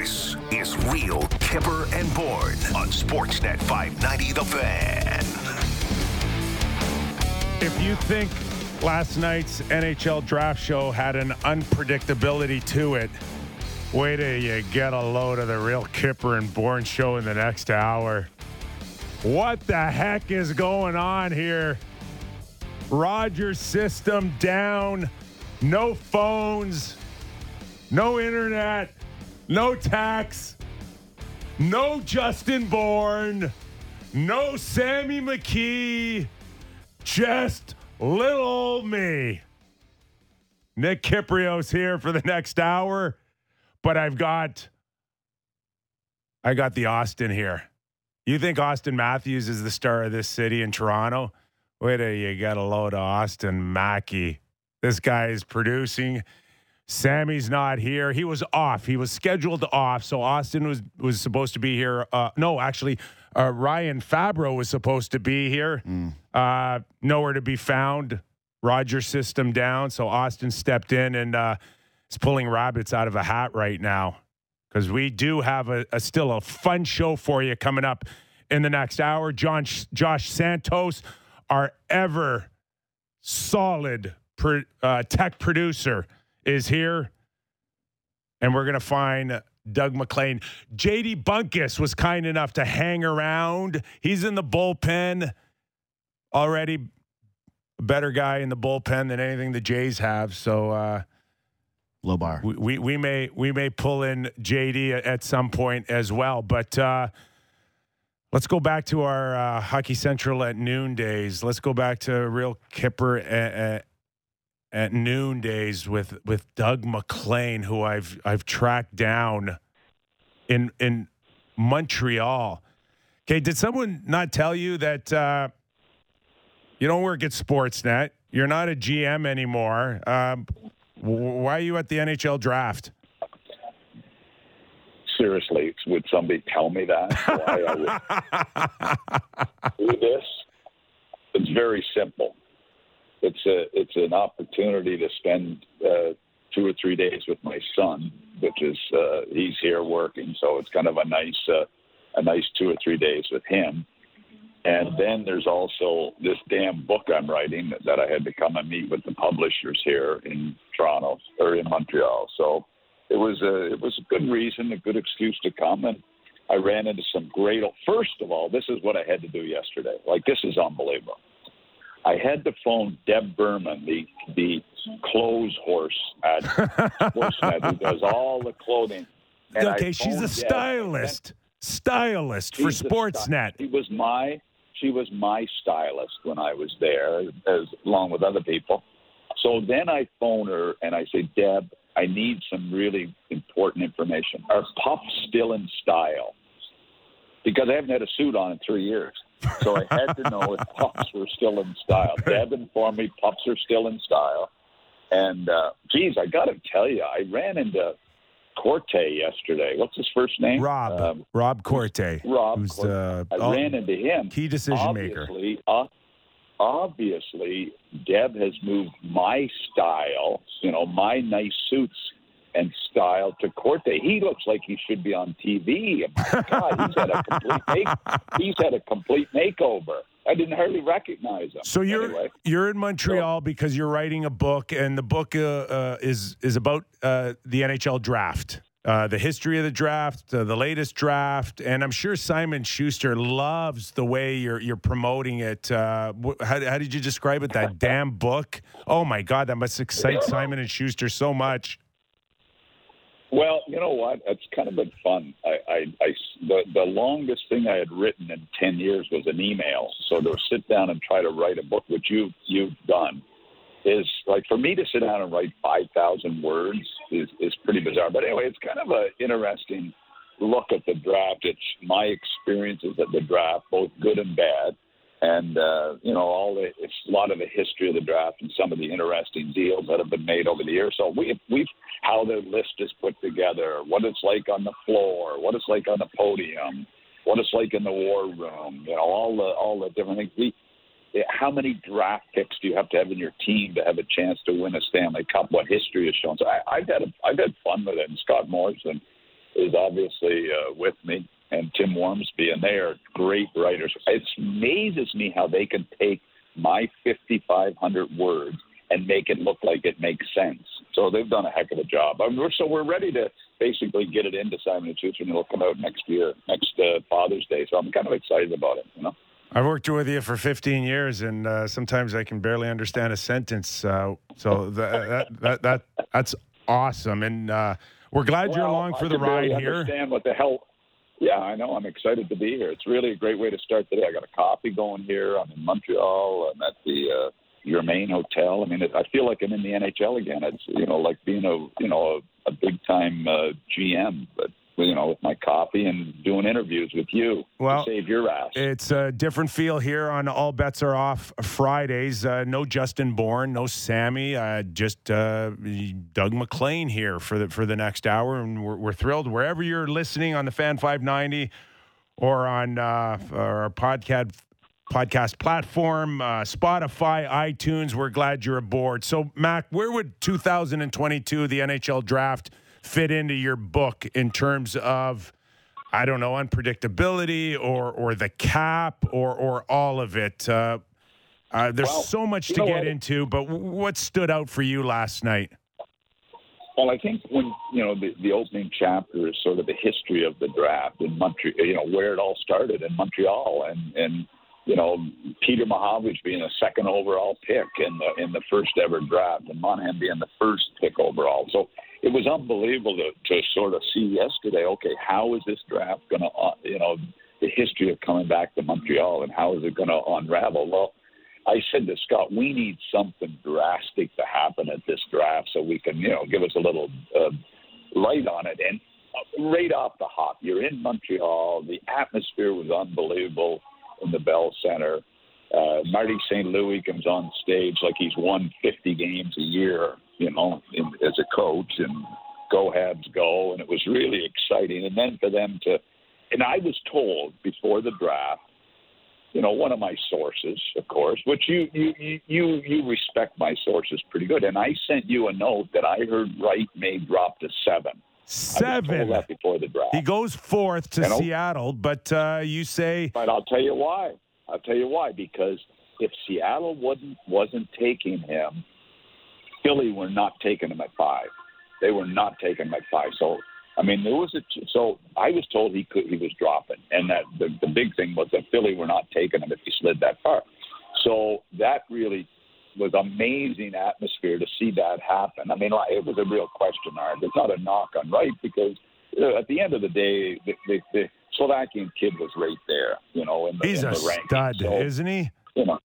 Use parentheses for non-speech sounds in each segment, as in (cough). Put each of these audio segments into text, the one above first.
This is Real Kyper and Bourne on Sportsnet 590 The Fan. If you think last night's NHL draft show had an unpredictability to it, wait till you get a load of the Real Kyper and Bourne show in the next hour. What the heck is going on here? Rogers system down, no phones, no internet, no tax, no Justin Bourne, no Sammy McKee, just little me. Nick Kypreos here for the next hour, but I've got I got the Austin here. You think Auston Matthews is the star of this city in Toronto? Wait till you get a load of Austin Mackey. This guy is producing. Sammy's not here. He was off. He was scheduled off. So Austin was was supposed to be here. Uh, no, actually, uh, Ryan Fabro was supposed to be here. Uh, nowhere to be found. Roger system down. So Austin stepped in and uh, is pulling rabbits out of a hat right now because we do have a, a still a fun show for you coming up in the next hour. John Josh Santos, our ever solid pro, uh, tech producer, is here, and we're gonna find Doug MacLean. JD Bunkis was kind enough to hang around. He's in the bullpen already. A better guy in the bullpen than anything the Jays have. So. Uh, Low bar. we, we we may we may pull in JD at, some point as well. But uh, let's go back to our uh, Hockey Central at noon days. Let's go back to real Kipper at, at, at noon days with with Doug MacLean, who I've I've tracked down in in Montreal. Okay, did someone not tell you that uh, you don't work at Sportsnet? You're not a GM anymore. Um, why are you at the NHL draft? seriously, would somebody tell me that? Why I would (laughs) do this? It's very simple. It's a it's an opportunity to spend uh, two or three days with my son, which is uh, he's here working, so it's kind of a nice uh, a nice two or three days with him. And then there's also this damn book I'm writing that I had to come and meet with the publishers here in Toronto or in Montreal. So it was a it was a good reason, a good excuse to come, and I ran into some great. First of all, this is what I had to do yesterday. Like this is unbelievable. I had to phone Deb Berman, the the clothes horse at Sportsnet, who does all the clothing. And okay, she's a stylist. Stylist for She's a sty- Sportsnet. She was my she was my stylist when I was there, as along with other people. So then I phone her and I say, Deb, I need some really important information. Are puffs still in style? Because I haven't had a suit on in three years. (laughs) So I had to know if pups were still in style. Deb informed me pups are still in style. And uh, geez, I got to tell you, I ran into Corte yesterday. What's his first name? Rob. Um, Rob Corte. Rob Who's Corte. uh, I oh, ran into him. key decision maker. Uh, obviously, Deb has moved my style, you know, my nice suits and style to Corte. He looks like he should be on TV. My God, he's had a complete make, he's had a complete makeover. I didn't hardly recognize him. So you're anyway. you're in Montreal because you're writing a book, and the book uh, uh, is is about uh, the NHL draft, uh, the history of the draft, uh, the latest draft, and I'm sure Simon Schuster loves the way you're you're promoting it. Uh, wh- how, how did you describe it? That (laughs) damn book! Oh my God, that must excite (laughs) Simon and Schuster so much. Well, you know what? It's kind of been fun. I, I, I, the, the longest thing I had written in ten years was an email. So to sit down and try to write a book, which you you've done, is like for me to sit down and write five thousand words is is pretty bizarre. But anyway, it's kind of an interesting look at the draft. It's my experiences at the draft, both good and bad, and uh, you know all the it's a lot of the history of the draft and some of the interesting deals that have been made over the years. So we we've how the list is put together, what it's like on the floor, what it's like on the podium, what it's like in the war room, you know all the all the different things. We, how many draft picks do you have to have in your team to have a chance to win a Stanley Cup? What history has shown? So I, I've had a, I've had fun with it. And Scott Morrison is obviously uh, with me, and Tim Wharnsby, and they are great writers. It amazes me how they can take my 5,500 words and make it look like it makes sense. So they've done a heck of a job. I mean, we're, so we're ready to basically get it into Simon and Schuster, and it'll come out next year, next uh, Father's Day. So I'm kind of excited about it. You know. I've worked with you for 15 years, and uh, sometimes I can barely understand a sentence. Uh, so (laughs) that, that, that that that's awesome, and uh, we're glad well, you're along for I the ride here. Understand what the hell? Yeah, I know. I'm excited to be here. It's really a great way to start the day. I got a coffee going here. I'm in Montreal. I'm at the uh, your main hotel. I mean, it, I feel like I'm in the NHL again. It's you know like being a you know a, a big time uh, GM, but you know, with my coffee and doing interviews with you well, save your ass. It's a different feel here on All Bets Are Off Fridays. Uh, no Justin Bourne, no Sammy, uh, just uh, Doug MacLean here for the for the next hour, and we're, we're thrilled wherever you're listening on the Fan 590 or on uh, our podcast podcast platform, uh, Spotify, iTunes. We're glad you're aboard. So, Mac, where would 2022 the NHL draft? Fit into your book in terms of I don't know unpredictability or or the cap or or all of it. Uh, uh, there's well, so much to get what? into, but what stood out for you last night? Well, I think when you know the, the opening chapter is sort of the history of the draft in Montreal, you know where it all started in Montreal, and and you know Peter Mahovlich being a second overall pick in the in the first ever draft, and Monahan being the first pick overall. So it was unbelievable to, to sort of see yesterday. Okay, how is this draft going to, uh, you know, the history of coming back to Montreal and how is it going to unravel? Well, I said to Scott, we need something drastic to happen at this draft so we can, you know, give us a little uh, light on it. And right off the hop, you're in Montreal. The atmosphere was unbelievable in the Bell Center. Uh, Marty St. Louis comes on stage like he's won 50 games a year you know, in, as a coach and go Habs go, and it was really exciting. And then for them to, and I was told before the draft, you know, one of my sources, of course, which you you you you respect my sources pretty good, and I sent you a note that I heard Wright may drop to seven. Seven. that before the draft. He goes fourth to Seattle, but uh, you say. But I'll tell you why. I'll tell you why. Because if Seattle wasn't wasn't taking him, Philly were not taking him at five. They were not taking him at five. So I mean, there was a so I was told he could he was dropping, and that the the big thing was that Philly were not taking him if he slid that far. So that really was amazing atmosphere to see that happen. I mean, it was a real question mark. It's not a knock on Wright because uh, at the end of the day, the, the, the Slovakian kid was right there. You know, in the, he's in a the stud, so, isn't he? You know,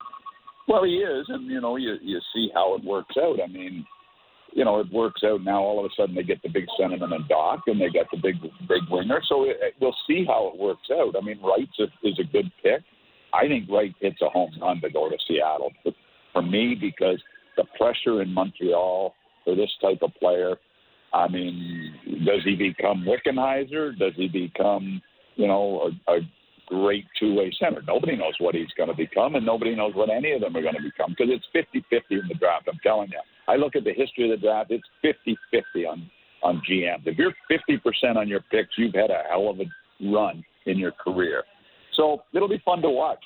well, he is, and you know, you you see how it works out. I mean, you know, it works out now. All of a sudden, they get the big centerman and Dach, and they got the big big winger. So it, we'll see how it works out. I mean, Wright's a, is a good pick. I think Wright hits a home run to go to Seattle. But for me, because the pressure in Montreal for this type of player. I mean, does he become Wickenheiser? Does he become, you know, a, a great two-way center. Nobody knows what he's going to become, and nobody knows what any of them are going to become because it's 50-50 in the draft. I'm telling you. I look at the history of the draft; it's 50-50 on on GMs. If you're 50% on your picks, you've had a hell of a run in your career. So it'll be fun to watch.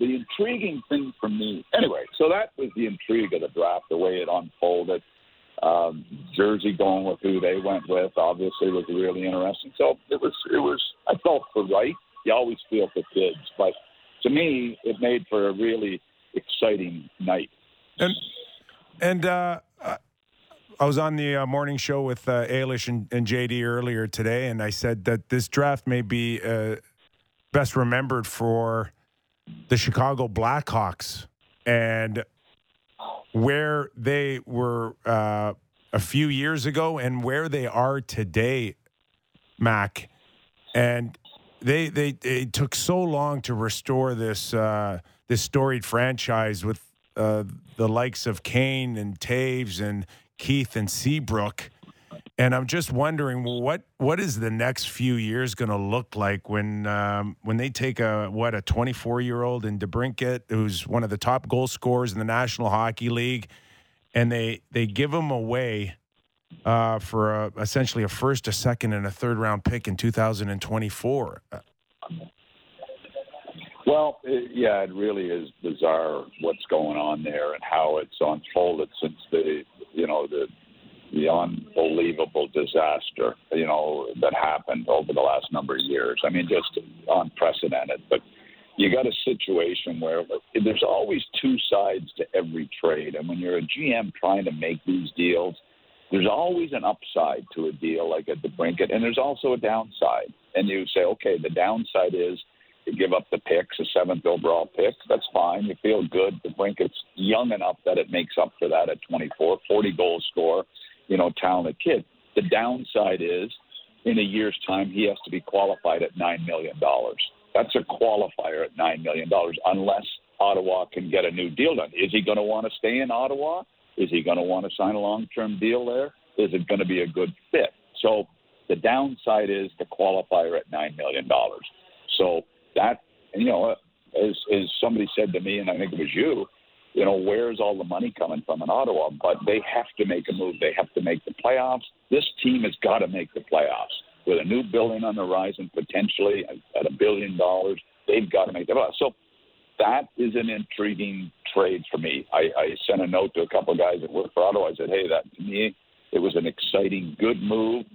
The intriguing thing for me, anyway. So that was the intrigue of the draft, the way it unfolded. Um, Jersey going with who they went with, obviously, was really interesting. So it was, it was. I felt for right you always feel for kids. But to me, it made for a really exciting night. And and uh, I was on the uh, morning show with uh, Ailish and, and, JD earlier today, and I said that this draft may be uh, best remembered for the Chicago Blackhawks and where they were uh, a few years ago and where they are today, Mac. And they they it took so long to restore this uh, this storied franchise with uh, the likes of Kane and Toews and Keith and Seabrook. And I'm just wondering what what is the next few years going to look like when um, when they take a what a 24 year old in DeBrincat who's one of the top goal scorers in the National Hockey League, and they they give him away uh, for a, essentially a first, a second, and a third round pick in 2024. Well, it, yeah, it really is bizarre what's going on there and how it's unfolded since the you know the the unbelievable disaster you know that happened over the last number of years. I mean, just unprecedented. But you got a situation where there's always two sides to every trade, and when you're a GM trying to make these deals, there's always an upside to a deal like at DeBrincat, and there's also a downside. And you say, okay, the downside is you give up the picks, a seventh overall pick. That's fine. You feel good. DeBrincat's young enough that it makes up for that at 24, 40 goal score, you know, talented kid. The downside is in a year's time, he has to be qualified at $9 million. That's a qualifier at $9 million unless Ottawa can get a new deal done. Is he going to want to stay in Ottawa? Is he going to want to sign a long term deal there? Is it going to be a good fit? So the downside is the qualifier at $9 million. So that, you know, as, as somebody said to me, and I think it was you, you know, where's all the money coming from in Ottawa? But they have to make a move. They have to make the playoffs. This team has got to make the playoffs. With a new building on the horizon, potentially at a billion dollars, they've got to make the playoffs. So that is an intriguing trade for me. I, I sent a note to a couple of guys that work for Ottawa. I said, hey, that to me, it was an exciting, good move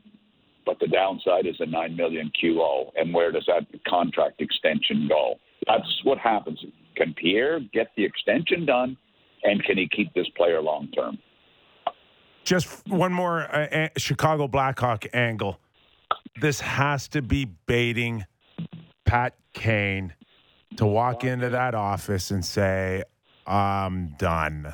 but the downside is a nine million QO. And where does that contract extension go? That's what happens. Can Pierre get the extension done, and can he keep this player long term? Just one more uh, Chicago Blackhawk angle. This has to be baiting Pat Kane to walk into that office and say, "I'm done."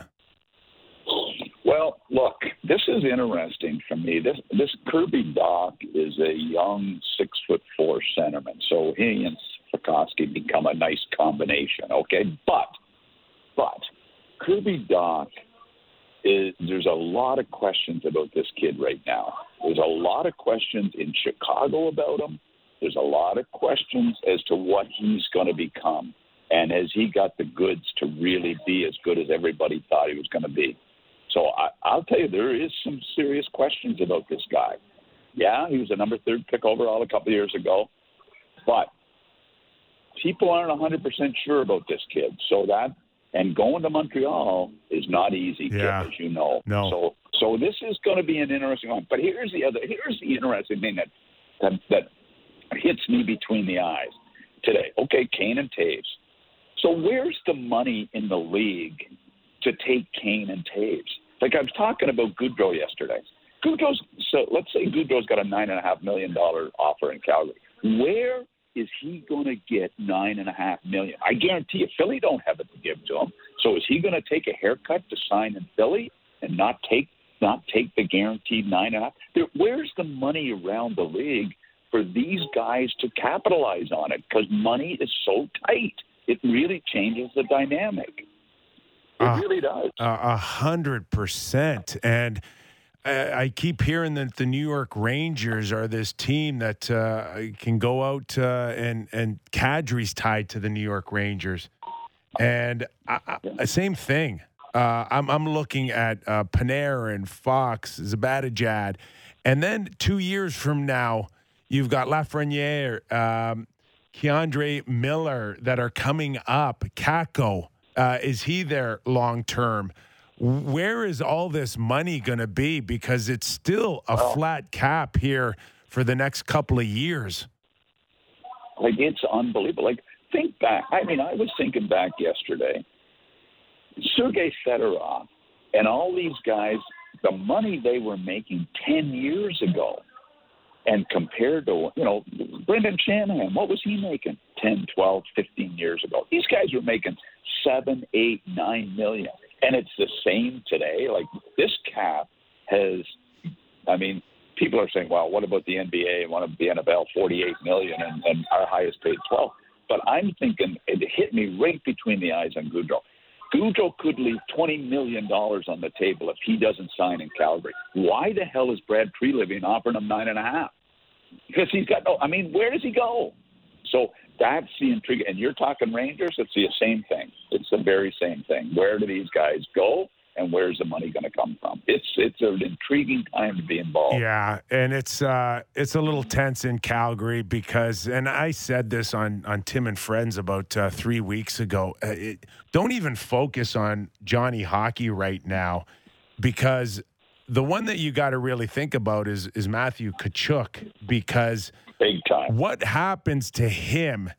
Well, look, this is interesting for me. This this Kirby Dach is a young six foot four centerman, so he and Slafkovsky become a nice combination. Okay, but but Kirby Dach is there's a lot of questions about this kid right now. There's a lot of questions in Chicago about him. There's a lot of questions as to what he's going to become, and has he got the goods to really be as good as everybody thought he was going to be? So I, I'll tell you, there is some serious questions about this guy. Yeah, he was a number third pick overall a couple of years ago, but people aren't 100% sure about this kid. So that and going to Montreal is not easy, yeah. Kip, as you know. No. So so this is going to be an interesting one. But here's the other. Here's the interesting thing that that, that hits me between the eyes today. Okay, Kane and Toews. So where's the money in the league to take Kane and Toews? Like I was talking about Gaudreau yesterday. Gaudreau's so let's say Gaudreau's got a nine and a half million dollar offer in Calgary. Where is he going to get nine and a half million? I guarantee you, Philly don't have it to give to him. So is he going to take a haircut to sign in Philly and not take not take the guaranteed nine and a half? There, where's the money around the league for these guys to capitalize on it? Because money is so tight, it really changes the dynamic. It uh, really does. A hundred percent. And I, keep hearing that the New York Rangers are this team that uh, can go out uh, and and Kadri's tied to the New York Rangers, and I, I, same thing. Uh, I'm I'm looking at uh, Panarin, Fox, Zibanejad, and then two years from now, you've got Lafreniere, um, K'Andre Miller that are coming up. Kakko. Uh, is he there long term? Where is all this money going to be? Because it's still a well, flat cap here for the next couple of years. Like it's unbelievable. Like think back. I mean, I was thinking back yesterday. Sergei Fedorov and all these guys, the money they were making ten years ago and compared to, you know, Brendan Shanahan, what was he making 10, 12, 15 years ago? These guys were making seven, eight, nine million. And it's the same today. Like this cap has, I mean, people are saying, well, what about the NBA and what about the NFL, 48 million and, and our highest paid 12? But I'm thinking it hit me right between the eyes on Gaudreau. Gaudreau could leave $20 million on the table if he doesn't sign in Calgary. Why the hell is Brad Treliving offering him nine and a half? Because he's got no, I mean, where does he go? So that's the intrigue. And you're talking Rangers, it's the same thing. It's the very same thing. Where do these guys go? And where's the money going to come from? It's it's an intriguing time to be involved. Yeah, and it's uh, it's a little tense in Calgary because, and I said this on on Tim and Friends about uh, three weeks ago. Uh, it, don't even focus on Johnny Hockey right now because the one that you got to really think about is is Matthew Tkachuk because big time. What happens to him?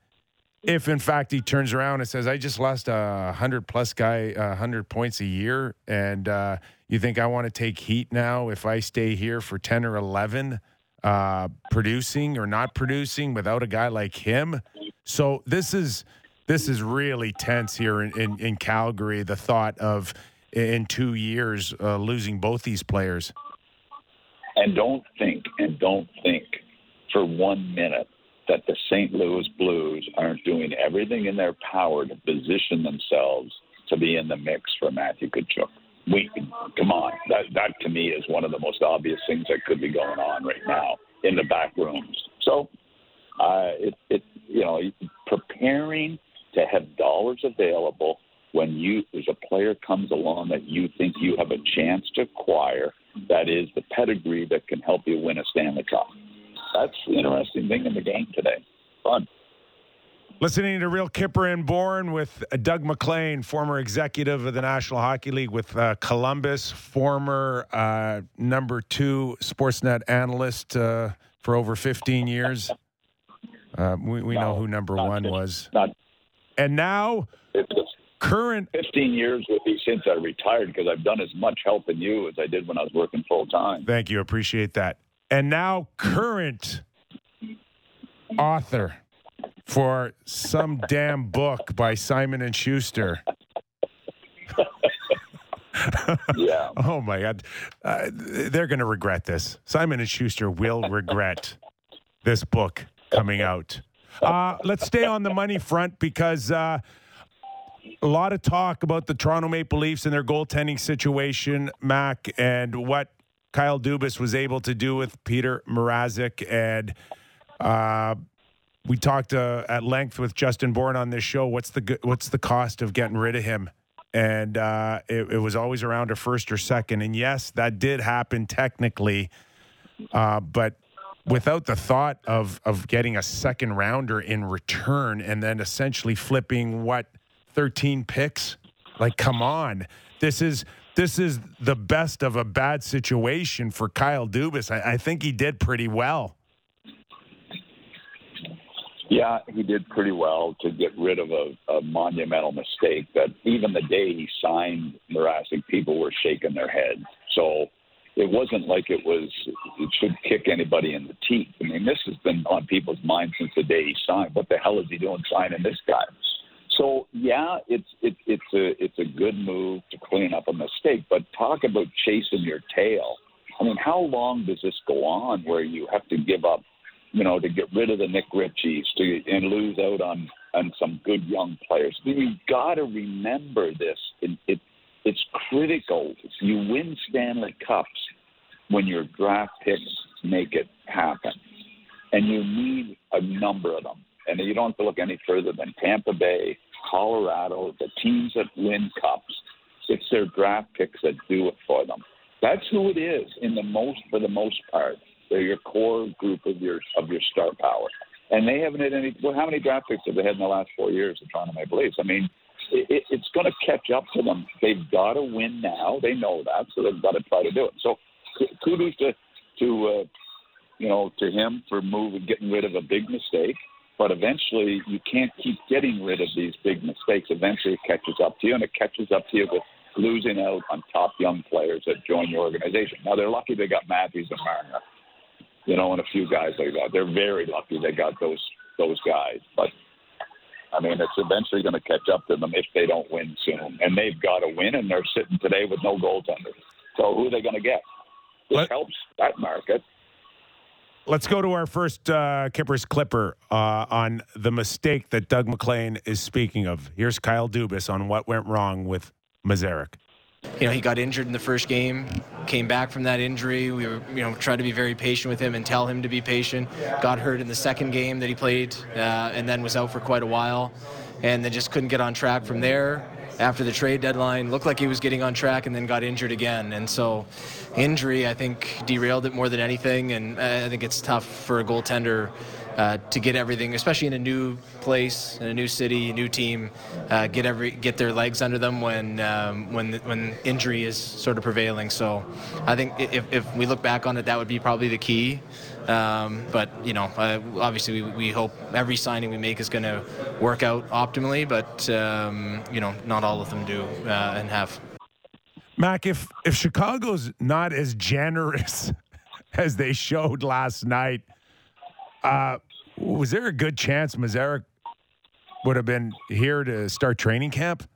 If in fact he turns around and says, "I just lost a hundred plus guy, a hundred points a year," and uh, you think I want to take heat now if I stay here for ten or eleven, uh, producing or not producing without a guy like him? So this is this is really tense here in, in, in Calgary. The thought of in two years uh, losing both these players. And don't think, and don't think for one minute that the St. Louis Blues aren't doing everything in their power to position themselves to be in the mix for Matthew Tkachuk. We come on, that that to me is one of the most obvious things that could be going on right now in the back rooms. So, uh, it it you know preparing to have dollars available when you as a player comes along that you think you have a chance to acquire that is the pedigree that can help you win a Stanley Cup that's the interesting thing in the game today. Fun. Listening to Real Kyper and Bourne with Doug MacLean, former executive of the National Hockey League with uh, Columbus, former uh, number two Sportsnet analyst uh, for over 15 years. Uh, we, we no, know who number one 15, was. Not, and now, current 15 years would be since I retired because I've done as much helping you as I did when I was working full time. Thank you. Appreciate that and now current author for some damn book by Simon and Schuster. (laughs) yeah. (laughs) oh my God, uh, they're going to regret this. Simon and Schuster will regret this book coming out. Uh, let's stay on the money front because uh, a lot of talk about the Toronto Maple Leafs and their goaltending situation, Mac, and what Kyle Dubas was able to do with Peter Mrazek. And uh, we talked uh, at length with Justin Bourne on this show. What's the what's the cost of getting rid of him? And uh, it, it, was always around a first or second. And yes, that did happen technically, uh, but without the thought of of getting a second rounder in return, and then essentially flipping what thirteen picks. Like, come on, this is this is the best of a bad situation for Kyle Dubas. I, I think he did pretty well. Yeah, he did pretty well to get rid of a, a monumental mistake that even the day he signed Mrazek, people were shaking their heads. So it wasn't like it was it should kick anybody in the teeth. I mean, this has been on people's minds since the day he signed. What the hell is he doing signing this guy? So yeah, it's it, it's a it's a good move to clean up a mistake. But talk about chasing your tail. I mean, how long does this go on where you have to give up, you know, to get rid of the Nick Ritchies to and lose out on on some good young players? I mean, you got to remember this. It, it it's critical. You win Stanley Cups when your draft picks make it happen, and you need a number of them. And you don't have to look any further than Tampa Bay, Colorado, the teams that win cups. It's their draft picks that do it for them. That's who it is in the most for the most part. They're your core group of your of your star power. And they haven't had any. Well, how many draft picks have they had in the last four years? The Toronto Maple Leafs. I mean, it, it's going to catch up to them. They've got to win now. They know that, so they've got to try to do it. So, kudos to to uh, you know to him for moving, getting rid of a big mistake. But eventually, you can't keep getting rid of these big mistakes. Eventually, it catches up to you, and it catches up to you with losing out on top young players that join your organization. Now, they're lucky they got Matthews and Marner, you know, and a few guys like that. They're very lucky they got those those guys. But I mean, it's eventually going to catch up to them if they don't win soon, and they've got to win. And they're sitting today with no goaltenders. So who are they going to get? This what? helps that market. Let's go to our first uh, Kyper's Clipper uh, on the mistake that Doug MacLean is speaking of. Here's Kyle Dubas on what went wrong with Mrazek. You know, he got injured in the first game, came back from that injury. We were, you know, tried to be very patient with him and tell him to be patient. Got hurt in the second game that he played, uh, and then was out for quite a while, and then just couldn't get on track from there. After the trade deadline. Looked like he was getting on track and then got injured again. And so, injury, I think, derailed it more than anything. And I think it's tough for a goaltender uh, to get everything, especially in a new place, in a new city, a new team, uh, get every get their legs under them when um, when when injury is sort of prevailing. So, I think if, if we look back on it, that would be probably the key. Um, but you know, uh, obviously, we, we hope every signing we make is going to work out optimally. But um, you know, not all of them do uh, and have. Mac, if if Chicago's not as generous (laughs) as they showed last night uh, was there a good chance Mrazek would have been here to start training camp?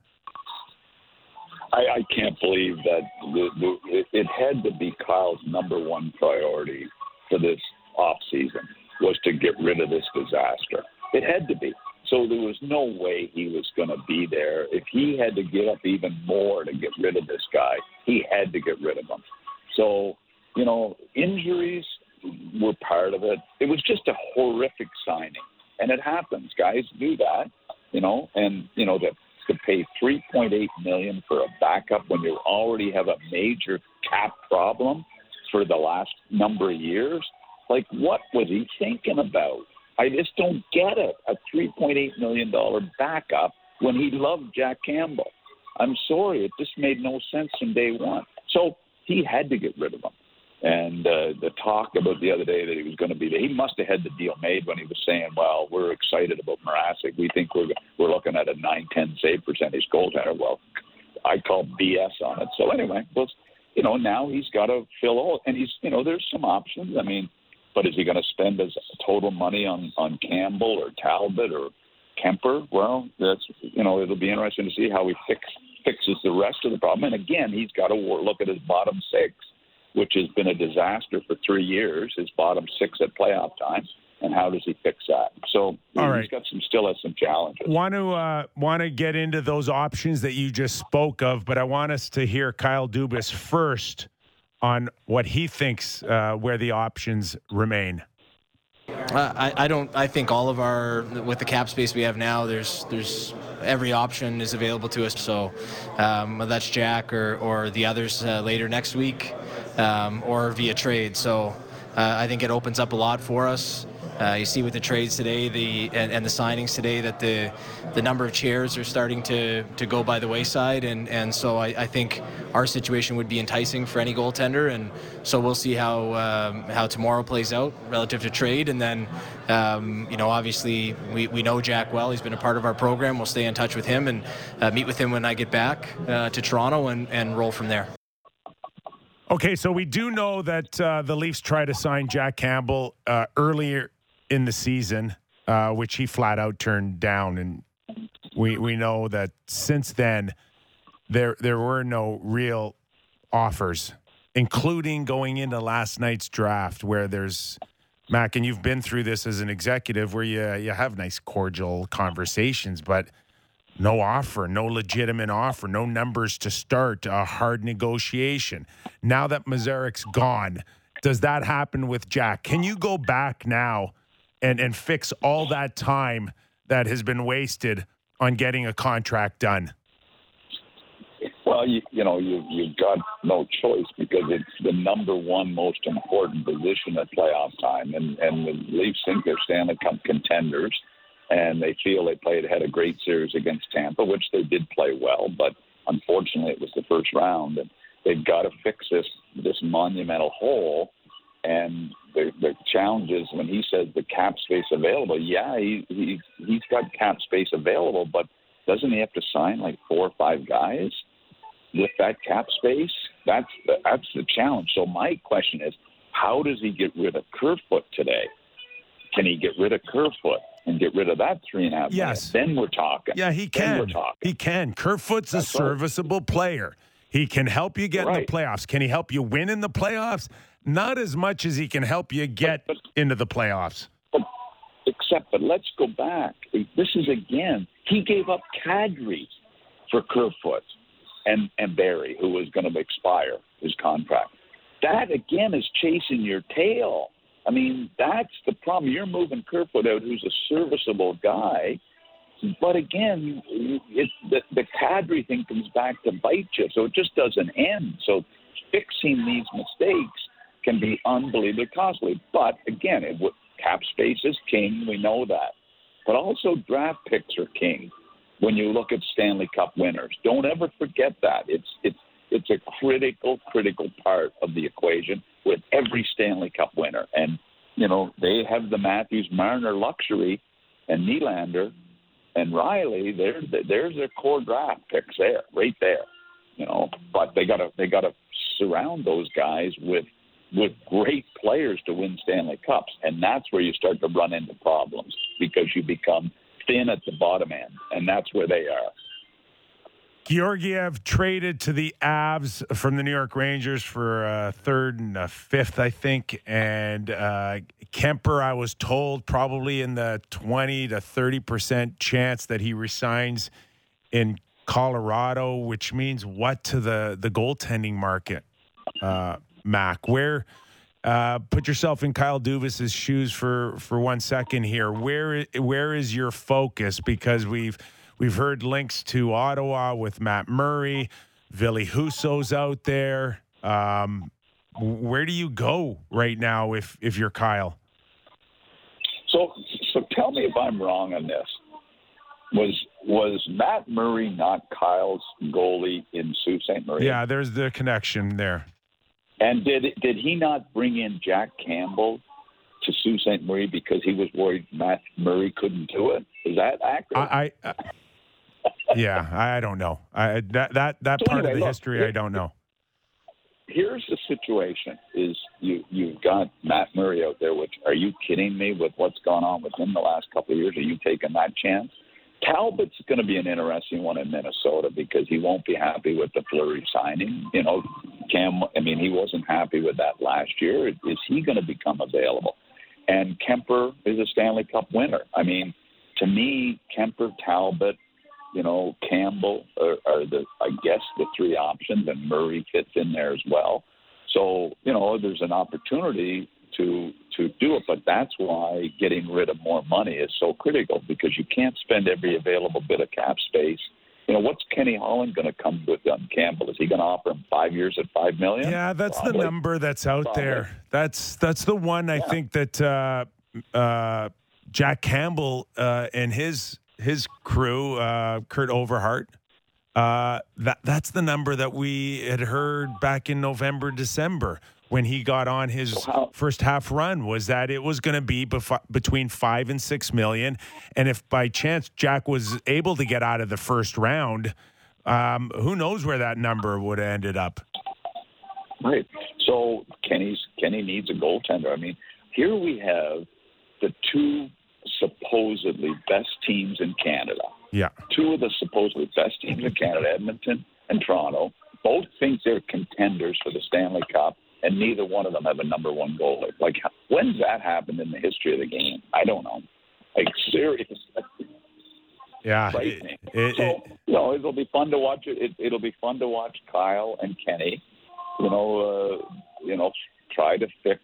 I, I can't believe that the, the, it, had to be Kyle's number one priority for this off season was to get rid of this disaster. It had to be. So there was no way he was going to be there. If he had to give up even more to get rid of this guy, he had to get rid of him. So, you know, injuries were part of it. It was just a horrific signing, and it happens. Guys do that, you know, and you know to to pay 3.8 million for a backup when you already have a major cap problem for the last number of years. Like, what was he thinking about? I just don't get it. A 3.8 million dollar backup when he loved Jack Campbell. I'm sorry, it just made no sense from day one. So he had to get rid of him. And uh, the talk about the other day that he was going to be there, he must have had the deal made when he was saying, "Well, we're excited about Mrazek. We think we're we're looking at a 9-10 save percentage goaltender." Well, I call BS on it. So anyway, well, you know, now he's got to fill all, and he's, you know, there's some options. I mean, but is he going to spend his total money on on Campbell or Talbot or Kuemper? Well, that's you know, it'll be interesting to see how he fix fixes the rest of the problem. And again, he's got to look at his bottom six which has been a disaster for three years, his bottom six at playoff time. And how does he fix that? So All right. he's got some still has some challenges. Want to uh, want to get into those options that you just spoke of, but I want us to hear Kyle Dubas first on what he thinks uh, where the options remain. I, I, don't. I think all of our with the cap space we have now, there's there's every option is available to us. So um, that's Jack or or the others uh, later next week um, or via trade. So uh, I think it opens up a lot for us. Uh, you see with the trades today, the and, and, the signings today, that the the number of chairs are starting to, to go by the wayside, and and so I, I think our situation would be enticing for any goaltender, and so we'll see how um, how tomorrow plays out relative to trade, and then um, you know obviously we, we know Jack well, he's been a part of our program. We'll stay in touch with him and uh, meet with him when I get back uh, to Toronto and, and roll from there. Okay, so we do know that uh, the Leafs tried to sign Jack Campbell uh, earlier in the season, uh, which he flat out turned down, and we we know that since then there there were no real offers, including going into last night's draft, where there's Mac, and you've been through this as an executive, where you you have nice cordial conversations, but no offer, no legitimate offer, no numbers to start, a hard negotiation. Now that Mrazek's gone, does that happen with Jack? Can you go back now and, and fix all that time that has been wasted on getting a contract done? Well, you, you know, you, you've got no choice because it's the number one most important position at playoff time. And, and the Leafs think they're Stanley Cup contenders and they feel they played had a great series against Tampa, which they did play well, but unfortunately it was the first round, and they've got to fix this this monumental hole. And the, the challenge is when he says the cap space available. Yeah, he, he he's got cap space available, but doesn't he have to sign like four or five guys with that cap space? That's the, that's the challenge. So my question is, how does he get rid of Kerfoot today? Can he get rid of Kerfoot? and get rid of that three and a half. Yes. Minutes, then we're talking. Yeah, he can. He can. Kerfoot's That's a serviceable right. player. He can help you get right. in the playoffs. Can he help you win in the playoffs? Not as much as he can help you get but, but, into the playoffs. But, except, but let's go back. This is again, he gave up Kadri for Kerfoot and, and Barrie, who was going to expire his contract. That again is chasing your tail. I mean, that's the problem. You're moving Kerfoot out, who's a serviceable guy, but again, it, the, the Kadri thing comes back to bite you, so it just doesn't end. So fixing these mistakes can be unbelievably costly. But again, it, cap space is king. We know that. But also draft picks are king when you look at Stanley Cup winners. Don't ever forget that. It's it's it's a critical, critical part of the equation with every Stanley Cup winner. And, you know, they have the Matthews Marner luxury and Nylander and Rielly, there's there's their core draft picks there, right there. You know, but they gotta they gotta surround those guys with with great players to win Stanley Cups, and that's where you start to run into problems because you become thin at the bottom end, and that's where they are. Georgiev traded to the Avs from the New York Rangers for a third and a fifth, I think. And uh, Kuemper, I was told, probably in the 20 to 30% chance that he resigns in Colorado, which means what to the, the goaltending market, uh, Mac? Where. Uh, put yourself in Kyle Dubas's shoes for for one second here. Where where is your focus? Because we've We've heard links to Ottawa with Matt Murray. Ville Husso's out there. Um, where do you go right now if if you're Kyle? So so tell me if I'm wrong on this. Was was Matt Murray not Kyle's goalie in Sault Ste. Marie? Yeah, there's the connection there. And did did he not bring in Jack Campbell to Sault Ste. Marie because he was worried Matt Murray couldn't do it? Is that accurate? I, I yeah, I don't know. I, that that that so part anyway, of the look, history, here, I don't know. Here's the situation: is you you've got Matt Murray out there. Which are you kidding me with what's gone on with him the last couple of years? Are you taking that chance? Talbot's going to be an interesting one in Minnesota because he won't be happy with the Fleury signing. You know, Cam. I mean, he wasn't happy with that last year. Is he going to become available? And Kuemper is a Stanley Cup winner. I mean, to me, Kuemper, Talbot, you know, Campbell are, are the, I guess, the three options, and Murray fits in there as well. So, you know, there's an opportunity to to do it, but that's why getting rid of more money is so critical because you can't spend every available bit of cap space. You know, what's Kenny Holland going to come with on Campbell? Is he going to offer him five years at five million? Yeah, that's Probably. the number that's out Probably. there. That's that's the one I yeah. think that uh, uh, Jack Campbell uh, and his his crew, uh, Kurt Overhardt. Uh, that that's the number that we had heard back in November, December when he got on his first half run was that it was going to be bef- between five and six million, and if by chance Jack was able to get out of the first round, um, who knows where that number would have ended up. Right. So Kenny's Kenny needs a goaltender. I mean, here we have the two supposedly best teams in Canada. Yeah. Two of the supposedly best teams in Canada, Edmonton and Toronto, both think they're contenders for the Stanley Cup, and neither one of them have a number one goalie. Like, when's that happened in the history of the game? I don't know. Like, seriously. Yeah. It, it, so, it, you know, it'll be fun to watch it. it. will be fun to watch Kyle and Kenny, you know, uh, you know, try to fix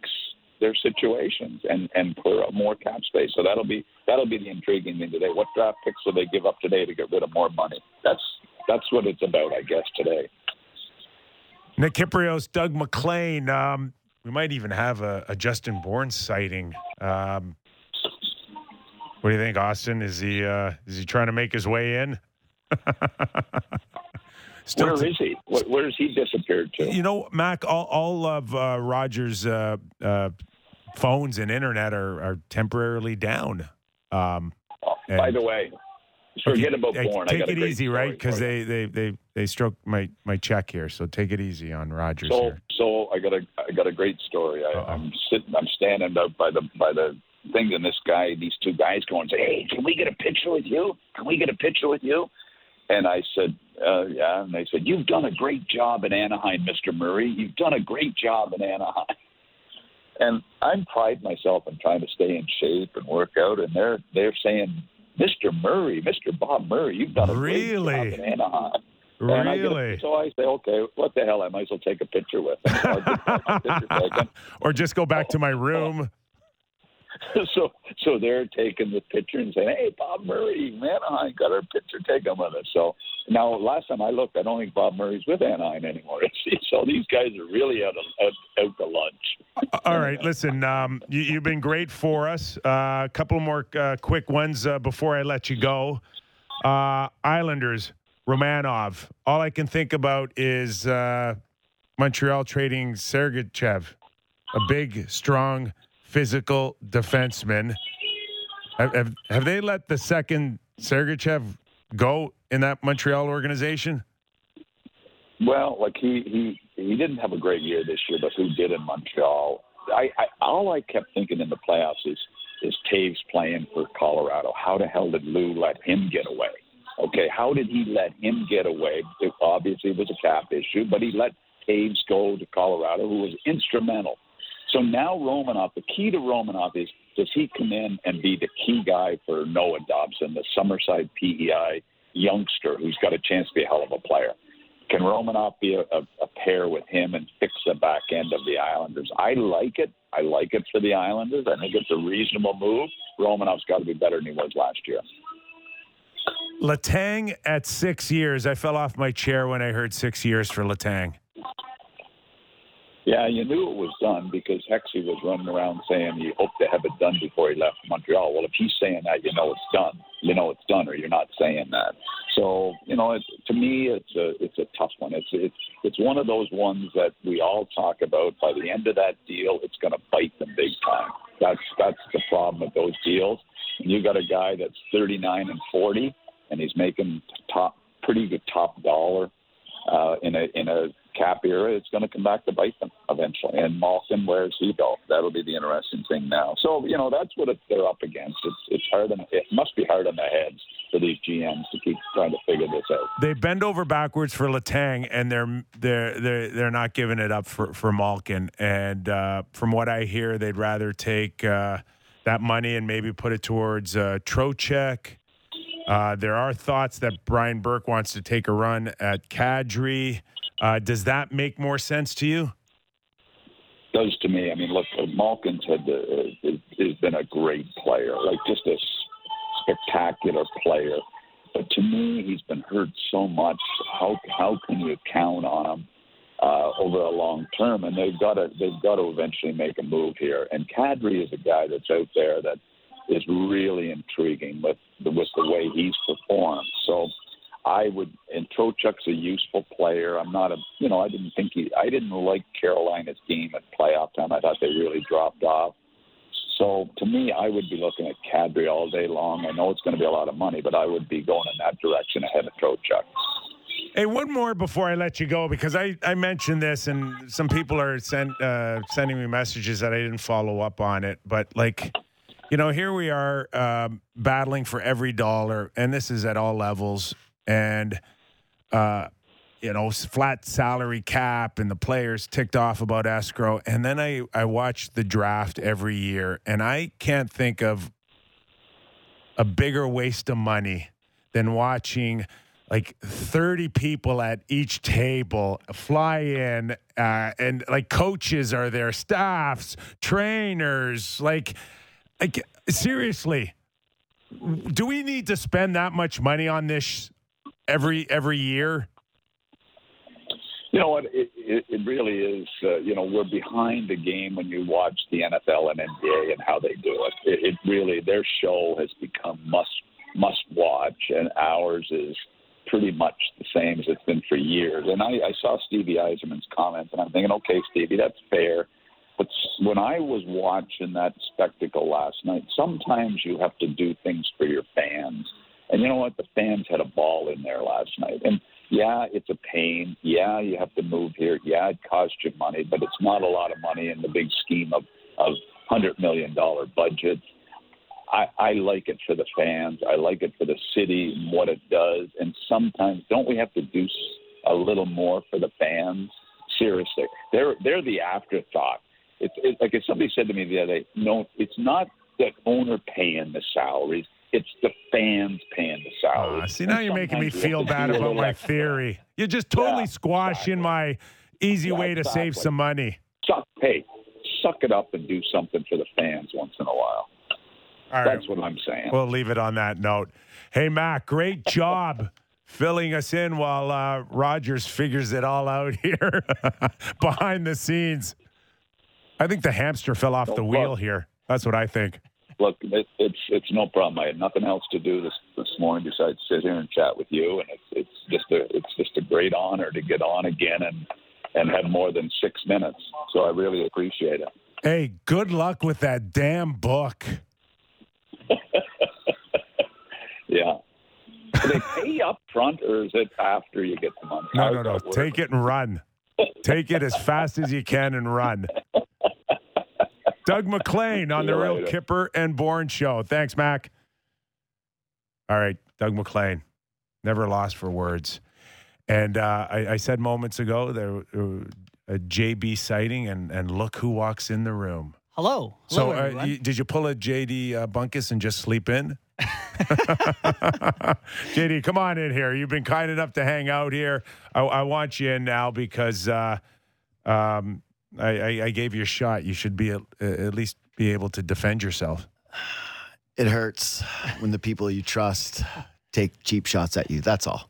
their situations and and clear up more cap space. So that'll be that'll be the intriguing thing today. What draft picks will they give up today to get rid of more money? That's that's what it's about, I guess, today. Nick Kypreos, Doug MacLean. Um, we might even have a, a Justin Bourne sighting. Um, what do you think, Austin? Is he uh, is he trying to make his way in? (laughs) Still Where is he? Where has he disappeared to? You know, Mac, all, all of uh, Rogers' uh, uh, phones and internet are, are temporarily down. Um, oh, by the way, forget okay, about Bourne. Take it easy, right? Because they, they they they stroke my my check here, so take it easy on Rogers. So here. so I got a I got a great story. I, am sitting I'm standing up by the by the thing, and this guy, these two guys, go and say, "Hey, can we get a picture with you? Can we get a picture with you?" And I said, uh, yeah. And they said, you've done a great job in Anaheim, Mr. Murray. You've done a great job in Anaheim. (laughs) And I'm pride myself in trying to stay in shape and work out. And they're they're saying, Mr. Murray, Mr. Bob Murray, you've done a really? great job in Anaheim. Really? I so I say, okay, what the hell? I might as well take a picture with him. So picture (laughs) or just go back to my room. (laughs) so so they're taking the picture and saying, "Hey, Bob Murray, I got our picture taken with us." So now, last time I looked, I don't think Bob Murray's with Anaheim anymore. (laughs) so these guys are really out of out, out to lunch. (laughs) All right, listen, um, you, have been great for us. A uh, couple more uh, quick ones uh, before I let you go. Uh, Islanders, Romanov. All I can think about is uh, Montreal trading Sergachev, a big, strong physical defenseman. Have, have, have they let the second Sergachev go in that Montreal organization? Well, like he he he didn't have a great year this year, but who did in Montreal? I, I all I kept thinking in the playoffs is is Toews playing for Colorado. How the hell did Lou let him get away? Okay, how did he let him get away? It, obviously, it was a cap issue, but he let Toews go to Colorado, who was instrumental so now Romanov, the key to Romanov is does he come in and be the key guy for Noah Dobson, the Summerside PEI youngster who's got a chance to be a hell of a player? Can Romanov be a, a, a pair with him and fix the back end of the Islanders? I like it. I like it for the Islanders. I think it's a reasonable move. Romanov's got to be better than he was last year. Letang at six years. I fell off my chair when I heard six years for Letang. Yeah, you knew it was done because Hexy was running around saying he hoped to have it done before he left Montreal. Well, if he's saying that, you know it's done. You know it's done, or you're not saying that. So, you know, it, to me, it's a it's a tough one. It's it's it's one of those ones that we all talk about. By the end of that deal, it's going to bite them big time. That's that's the problem with those deals. And you got a guy that's 39 and 40, and he's making top pretty good top dollar uh, in a in a cap era, it's going to come back to bite them eventually. And Malkin, where's he go? That'll be the interesting thing now. So you know that's what it, they're up against. It's it's hard on it must be hard on the heads for these GMs to keep trying to figure this out. They bend over backwards for Letang, and they're they're they're they're not giving it up for for Malkin. And uh, from what I hear, they'd rather take uh, that money and maybe put it towards uh, Trocheck. Uh, there are thoughts that Brian Burke wants to take a run at Kadri. Uh, does that make more sense to you? Does to me. I mean, look, Malkin's had uh, has been a great player, like just a spectacular player. But to me, he's been hurt so much. How how can you count on him uh, over a long term? And they've got to they've got to eventually make a move here. And Kadri is a guy that's out there that is really intriguing with the, with the way he's performed. So I would, and Trocheck's a useful player. I'm not a, you know, I didn't think he, I didn't like Carolina's game at playoff time. I thought they really dropped off. So to me, I would be looking at Kadri all day long. I know it's going to be a lot of money, but I would be going in that direction ahead of Trocheck. Hey, one more before I let you go because I, I mentioned this and some people are send, uh, sending me messages that I didn't follow up on it. But like, you know, here we are um, battling for every dollar, and this is at all levels and uh, you know flat salary cap and the players ticked off about escrow. And then i i watch the draft every year and i can't think of a bigger waste of money than watching like 30 people at each table fly in uh, and like coaches are there staffs trainers like like seriously do we need to spend that much money on this every every year? You know what? It, it, it really is. Uh, you know, we're behind the game when you watch the NFL and NBA and how they do it. it. It really their show has become must must watch, and ours is pretty much the same as it's been for years. And I, I saw Stevie Yzerman's comments, and I'm thinking, okay, Stevie, that's fair. But when I was watching that spectacle last night, sometimes you have to do things for your fans and you know what? The fans had a ball in there last night. And yeah, it's a pain. Yeah, you have to move here. Yeah, it costs you money, but it's not a lot of money in the big scheme of of hundred million dollar budgets. I, I like it for the fans. I like it for the city and what it does. And sometimes, don't we have to do a little more for the fans? Seriously, they're they're the afterthought. It's, it's like if somebody said to me the other day, no, it's not the owner paying the salaries it's the fans paying the salary. Uh, see, now you're making me feel bad about my theory. You're just totally yeah, squashing exactly. my easy yeah, way to exactly. save some money. So, hey, suck it up and do something for the fans once in a while. All right. That's what I'm saying. We'll leave it on that note. Hey, Mac, great (laughs) job filling us in while uh, Rogers figures it all out (laughs) here (laughs) behind the scenes. I think the hamster fell off the wheel look. here. That's what I think. Look, it, it's it's no problem. I had nothing else to do this this morning besides sit here and chat with you, and it's it's just a it's just a great honor to get on again and and have more than six minutes. So I really appreciate it. Hey, good luck with that damn book. (laughs) Yeah. Do they pay you up front, or is it after you get the money? No, no, no. Take it and run. Take it as fast as you can and run. (laughs) Doug MacLean on the you Real later. Kyper and Bourne Show. Thanks, Mac. All right, Doug MacLean, never lost for words. And uh, I, I said moments ago there uh, a JB sighting, and and look who walks in the room. Hello. So, uh, you, did you pull a JD uh, Bunkis and just sleep in? (laughs) (laughs) JD, come on in here. You've been kind enough to hang out here. I, I want you in now because uh, um, I, I, I gave you a shot. You should be at, at least be able to defend yourself. It hurts when the people you trust take cheap shots at you. That's all.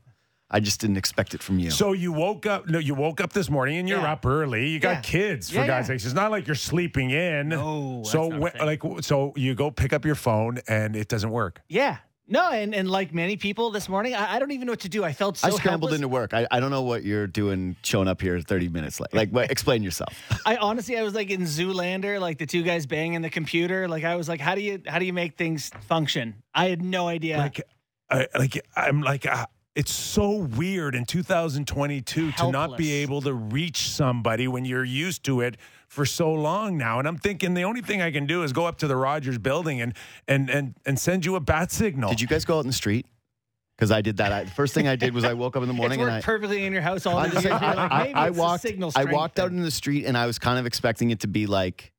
I just didn't expect it from you. So you woke up. No, you woke up this morning and you're Yeah. up early. You got Yeah. kids for Yeah, God's yeah. sakes. It's not like you're sleeping in. No, that's So not a when, thing. like so you go pick up your phone and it doesn't work. yeah. No, and, and like many people this morning, I, I don't even know what to do. I felt so I scrambled helpless. into work. I, I don't know what you're doing showing up here 30 minutes late. Like, what, explain yourself. (laughs) I honestly, I was like in Zoolander, like the two guys banging the computer. Like I was like, how do you how do you make things function? I had no idea. like I, like I'm like uh, it's so weird in 2022 to not be able to reach somebody when you're used to it for so long now and I'm thinking the only thing I can do is go up to the Rogers building and and and and send you a bat signal. Did you guys go out in the street? Because I did that. I, the first thing I did was I woke up in the morning worked and I. perfectly in your house all I, these like, maybe I walked. signal I strength walked out in the street and I was kind of expecting it to be like,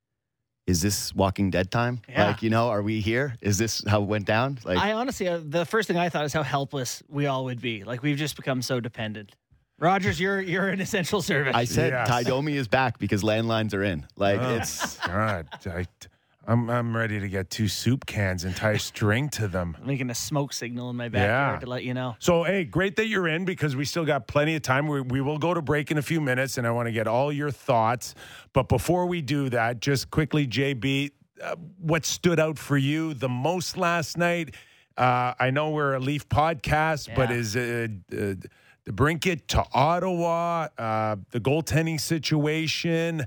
"Is this Walking Dead time? Yeah. Like, you know, are we here? Is this how it went down? Like, I honestly, uh, the first thing I thought is how helpless we all would be. Like we've just become so dependent. Rogers, you're you're an essential service. I said Yes. Tie Domi is back because landlines are in. Like, Oh, it's God, I, I'm I'm ready to get two soup cans and tie a string to them. (laughs) making a smoke signal in my backyard Yeah. to let you know. So, hey, great that you're in because we still got plenty of time. We, we will go to break in a few minutes, and I want to get all your thoughts. But before we do that, just quickly, JB, uh, what stood out for you the most last night? Uh, I know we're a Leaf podcast, but Yeah. is uh, uh, DeBrincat to Ottawa, uh, the goaltending situation,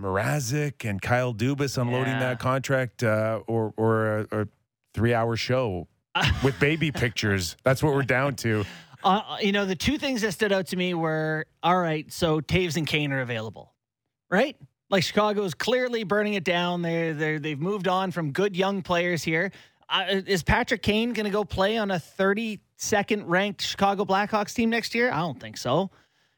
Mrazek and Kyle Dubas unloading Yeah. that contract, uh, or or a, a three-hour show (laughs) with baby pictures. That's what we're down to. (laughs) Uh, you know, the two things that stood out to me were all right, so Toews and Kane are available, right? Like Chicago's clearly burning it down. They're, they're, they've moved on from good young players here. Uh, is Patrick Kane going to go play on a 32nd ranked Chicago Blackhawks team next year? I don't think so.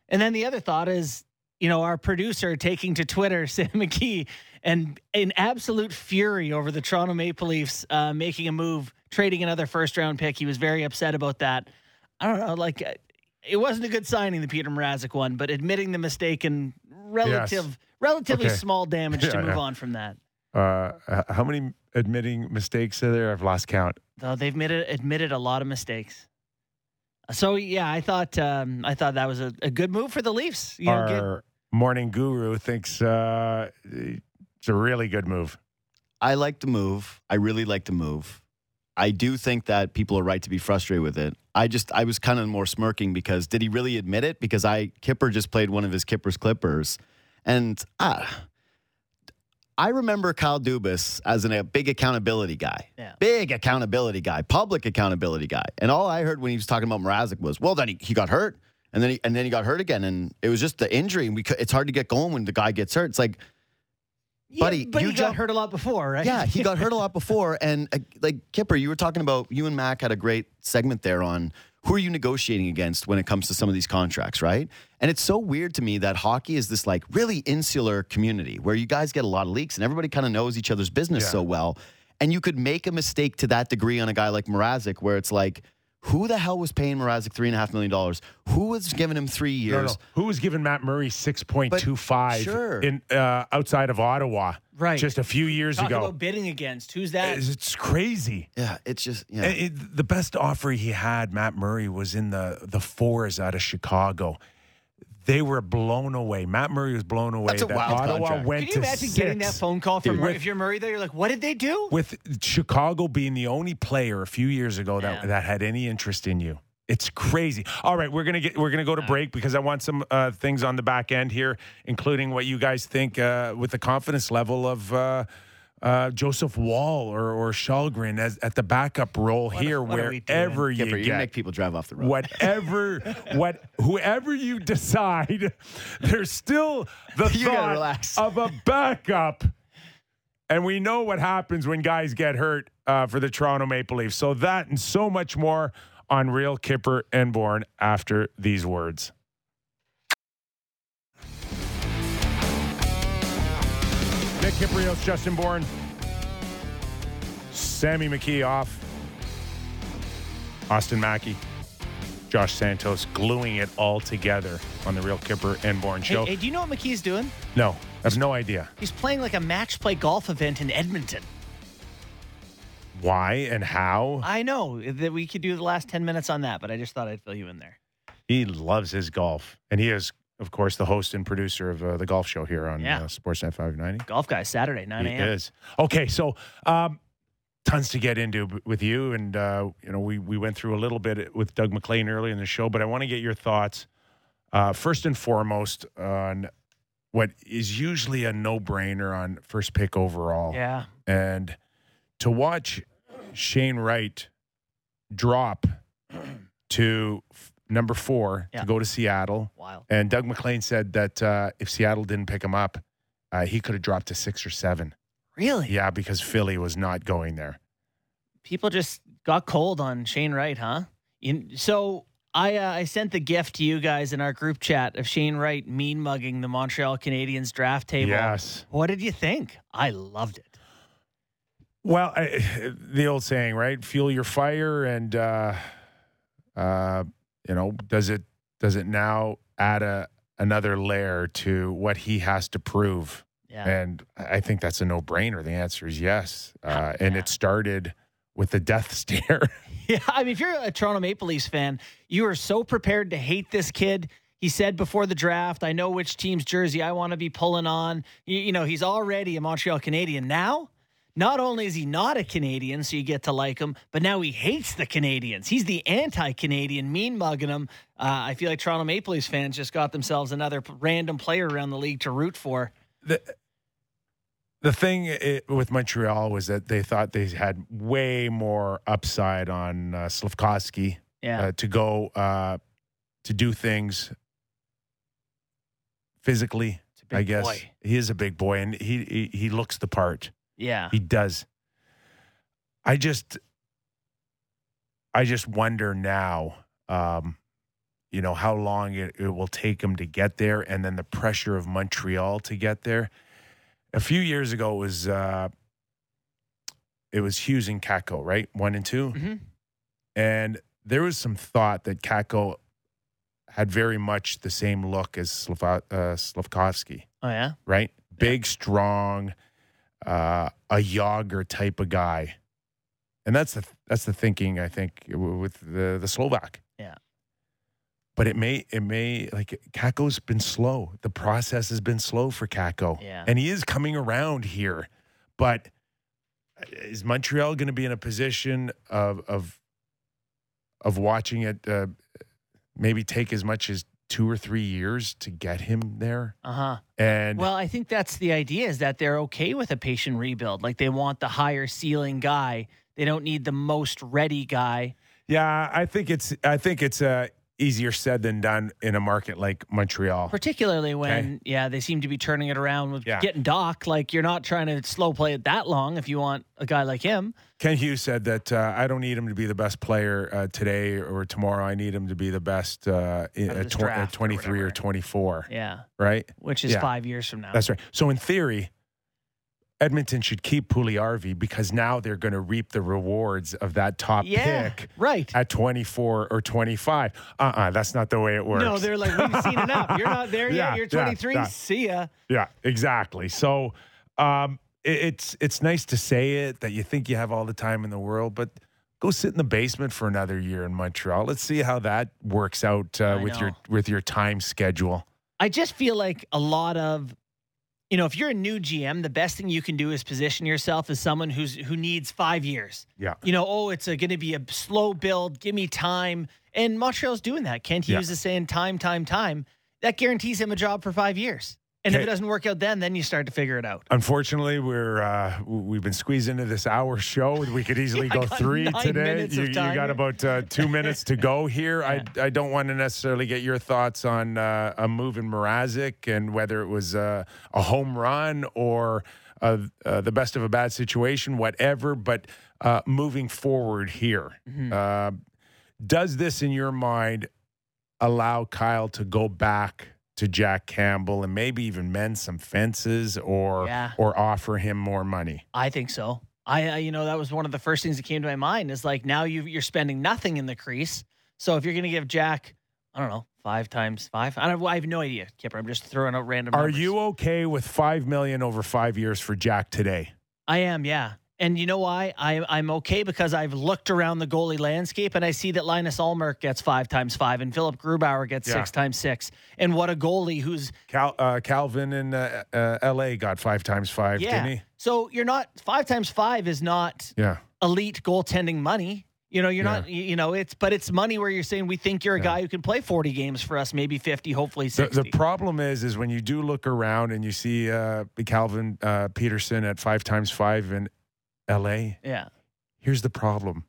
And then the other thought is, you know, our producer taking to Twitter, (laughs) Sam McKee, and in absolute fury over the Toronto Maple Leafs uh, making a move, trading another first round pick. He was very upset about that. I don't know, like uh, it wasn't a good signing the Peter Mrazek one, but admitting the mistake and relative, relatively Okay. small damage (laughs) to Yeah, move yeah. on from that. Uh, how many admitting mistakes are there? I've lost count. Though they've admitted, admitted a lot of mistakes. So yeah, I thought um, I thought that was a, a good move for the Leafs. You know, get- Our morning guru thinks uh, it's a really good move. I like the move. I really like the move. I do think that people are right to be frustrated with it. I just I was kind of more smirking because did he really admit it? Because I Kyper just played one of his Kyper's Clippers, and ah, I remember Kyle Dubas as an, a big accountability guy, Yeah. big accountability guy, public accountability guy. And all I heard when he was talking about Mrazek was, well, then he, he got hurt, and then he, and then he got hurt again, and it was just the injury, and we it's hard to get going when the guy gets hurt. It's like yeah, buddy, but you he got jump- hurt a lot before, right? yeah, he got hurt a (laughs) lot before. And uh, like Kyper, you were talking about, you and Mac had a great segment there on who are you negotiating against when it comes to some of these contracts, right? And it's so weird to me that hockey is this like really insular community where you guys get a lot of leaks and everybody kind of knows each other's business Yeah. so well. And you could make a mistake to that degree on a guy like Mrazek where it's like, Who the hell was paying Mrazek three and a half million dollars? Who was giving him three No, no. years? Who was giving Matt Murray six point two five sure. in uh, outside of Ottawa? Right. Just a few years Talk ago. about bidding against. Who's that? It's, it's crazy. Yeah, it's just yeah. It- it- the best offer he had, Matt Murray, was in the the fours out of Chicago. They were blown away. Matt Murray was blown away. That's a that wild Ottawa contract. went Can you to imagine six. getting that phone call from Dude, Murray? with- If you're Murray, though, you're like, what did they do? with Chicago being the only player a few years ago that, Yeah. that had any interest in you. It's crazy. All right, we're gonna get we're gonna go to break because I want some uh, things on the back end here, including what you guys think uh, with the confidence level of uh, uh, Joseph Woll or or Källgren as at the backup role here, what are we wherever you Kyper, you make people drive off the road. whatever (laughs) what whoever you decide there's still the You thought of a backup. And we know what happens when guys get hurt uh, for the Toronto Maple Leafs. So that and so much more on Real Kyper and Bourne after these words Nick Kypreos, Justin Bourne, Sammy McKee off, Austin Mackey, Josh Santos gluing it all together on the Real Kyper and Bourne show. Hey, hey, do you know what McKee's doing? No, I have no idea He's playing like a match play golf event in Edmonton. why and how. I know that we could do the last 10 minutes on that, but I just thought I'd fill you in there. He loves his golf, and he is, of course, the host and producer of uh, the golf show here on Yeah. uh, Sportsnet 590. Golf guys, Saturday, 9 He a.m. is okay. So, um, tons to get into with you, and uh, you know, we we went through a little bit with Doug MacLean early in the show, but I want to get your thoughts uh, first and foremost on what is usually a no-brainer on first pick overall. Yeah. and to watch Shane Wright drop to number four Yeah. to go to Seattle. Wild. And Doug MacLean said that uh, if Seattle didn't pick him up, uh, he could have dropped to six or seven. Really? Yeah, because Philly was not going there. People just got cold on Shane Wright, huh? In, so I uh, I sent the gift to you guys in our group chat of Shane Wright mean mugging the Montreal Canadiens draft table. Yes. What did you think? I loved it. Well, I, (sighs) the old saying, right? Fuel your fire, and uh, uh, you know, does it does it now add a another layer to what he has to prove? Yeah. And I think that's a no brainer. The answer is yes. Uh, and Yeah. it started with the death (laughs) stare. (laughs) Yeah, I mean, if you're a Toronto Maple Leafs fan, you are so prepared to hate this kid. He said before the draft, I know which team's jersey I want to be pulling on. You, you know, he's already a Montreal Canadian. Now, not only is he not a Canadian, so you get to like him, but now he hates the Canadians. He's the anti Canadian, mean mugging them. Uh, I feel like Toronto Maple Leafs fans just got themselves another random player around the league to root for. the the thing i with Montreal was that they thought they had way more upside on uh, Slavkovsky Yeah. uh, to go uh, to do things physically. I guess boy. he is a big boy, and he, he he looks the part. Yeah. He does. I just, I just wonder now, um, you know, how long it, it will take him to get there, and then the pressure of Montreal to get there. A few years ago, it was uh, it was Hughes and Kakko, right, one and 2 Mhm. and there was some thought that Kakko had very much the same look as Slav- uh, Slavkovsky Oh, yeah. right? Big, strong, uh, a Jagr type of guy, and that's the that's the thinking I think with the the Slovak. Yeah. But it may it may like Kakko's been slow. The process has been slow for Kakko, Yeah. and he is coming around here. But is Montreal going to be in a position of of of watching it uh, maybe take as much as two or three years to get him there? Uh huh. And Well, I think that's the idea is that they're okay with a patient rebuild. Like they want the higher ceiling guy. They don't need the most ready guy. Yeah, I think it's I think it's uh, easier said than done in a market like Montreal. Particularly when, yeah, they seem to be turning it around with Yeah. getting Doc. Like you're not trying to slow play it that long if you want a guy like him. Kent Hughes said that uh, I don't need him to be the best player uh, today or tomorrow. I need him to be the best uh, at, tw- at 23 or, whatever. 24, Yeah, right? which is Yeah. five years from now. That's right. So in theory, Edmonton should keep Puljujarvi because now they're going to reap the rewards of that top Yeah, pick right. at 24 or 25. Uh-uh, that's not the way it works. No, they're like, we've seen enough. You're not there (laughs) Yeah, yet. You're 23. yeah. See ya. Yeah, exactly. So um, it's it's nice to say it that you think you have all the time in the world, but go sit in the basement for another year in Montreal. Let's see how that works out uh, with your with your time schedule. I just feel like a lot of, you know, if you're a new GM, the best thing you can do is position yourself as someone who's who needs five years. Yeah. You know, oh, it's going to be a slow build. Give me time. And Montreal's doing that. Kent Yeah. Hughes is saying time, time, time. That guarantees him a job for five years. And if it doesn't work out then, then you start to figure it out. Unfortunately, we're uh, we've been squeezed into this hour show. We could easily (laughs) go three today. You, you got about uh, two minutes to go (laughs) here. I I don't want to necessarily get your thoughts on uh, a move in Mrazek and whether it was uh, a home run or uh, uh, the best of a bad situation, whatever. But uh, moving forward here, Mm-hmm. uh, does this in your mind allow Kyle to go back? To Jack Campbell and maybe even mend some fences or Yeah. or offer him more money. I think so. I, uh, you know, that was one of the first things that came to my mind is like now you you're spending nothing in the crease. So if you're going to give Jack, I don't know, five times five, I don't. I have no idea, Kyper. I'm just throwing out random. Are numbers. you okay with five million over five years for Jack today? I am, yeah. And you know why? I, I'm okay because I've looked around the goalie landscape and I see that Linus Ullmark gets five times five and Philipp Grubauer gets Yeah. six times six. And what a goalie who's Cal, uh, Calvin in uh, uh, L.A. got five times five, yeah. didn't he? So you're not five times five is not Yeah. elite goaltending money. You know, you're Yeah. not. You know, it's but it's money where you're saying we think you're a Yeah. guy who can play 40 games for us, maybe 50, hopefully The, 60. the problem is, is when you do look around and you see uh, Calvin uh, Petersen at five times five in L.A. yeah, Here's the problem: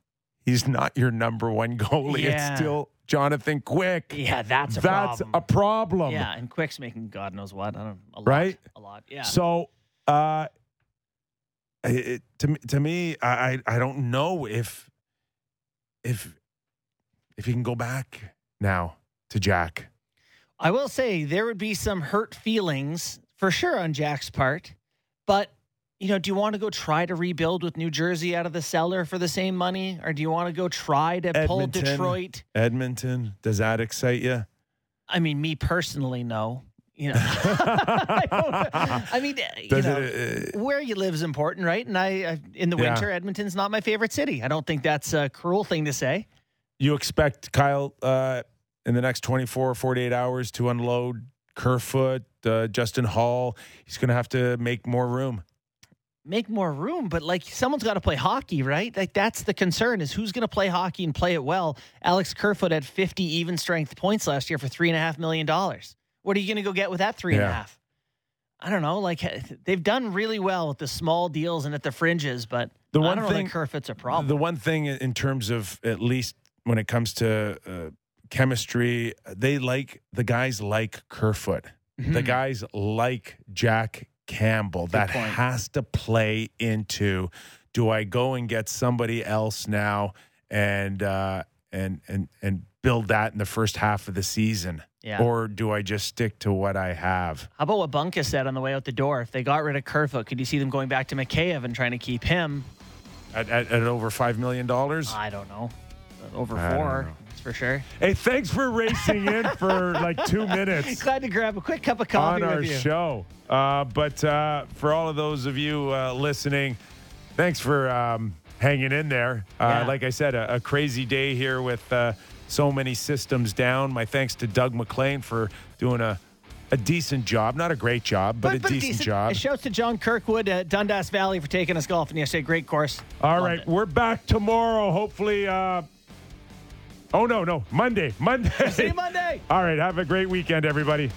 he's not your number one goalie. Yeah. It's still Jonathan Quick. yeah, that's a That's problem. a problem. yeah, and Quick's making God knows what. I don't a lot, Right? a lot. Yeah. So, uh, it, to me, to me, I I I don't know if if if he can go back now to Jack. I will say there would be some hurt feelings for sure on Jack's part, but you know, do you want to go try to rebuild with New Jersey out of the cellar for the same money, or do you want to go try to pull Detroit? Edmonton, does that excite you? I mean, me personally, no. You know, I, (laughs) I mean, you know, it? Uh, where you live is important, right? And I, I in the Yeah. winter, Edmonton's not my favorite city. I don't think that's a cruel thing to say. you expect Kyle uh, in the next 24 or 48 hours to unload Kerfoot, uh, Justin Holl. He's going to have to make more room. Make more room, but like someone's got to play hockey, right? Like that's the concern is who's going to play hockey and play it well. Alex Kerfoot had 50 even strength points last year for three and a half million dollars. What are you going to go get with that three and a half? I don't know. Like they've done really well with the small deals and at the fringes, but The I one thing- Kerfoot's a problem. The one thing in terms of at least when it comes to uh, chemistry, they like the guys like Kerfoot. The Mhm. guys like Jack Campbell. that point. has to play into do I go and get somebody else now and uh, and and and build that in the first half of the season? Yeah. Or do I just stick to what I have? How about what Bunka said on the way out the door? If they got rid of Kerfoot, could you see them going back to Mikheyev and trying to keep him? At, at, at over $5 million? I don't know. Over I four, for sure. Hey, thanks for racing in for like two (laughs) minutes. Glad to grab a quick cup of coffee on our with you. show. Uh, but uh, for all of those of you uh, listening, thanks for um, hanging in there. Uh, Yeah. Like I said, a, a crazy day here with uh, so many systems down. My thanks to Doug MacLean for doing a, a decent job. Not a great job, but, a decent, job. And shouts to John Kirkwood at Dundas Valley for taking us golfing yesterday. Great course. All Loved right, it. we're back tomorrow. Hopefully. Uh, oh, no, no. Monday. Monday. See you Monday. (laughs) All right, have a great weekend, everybody.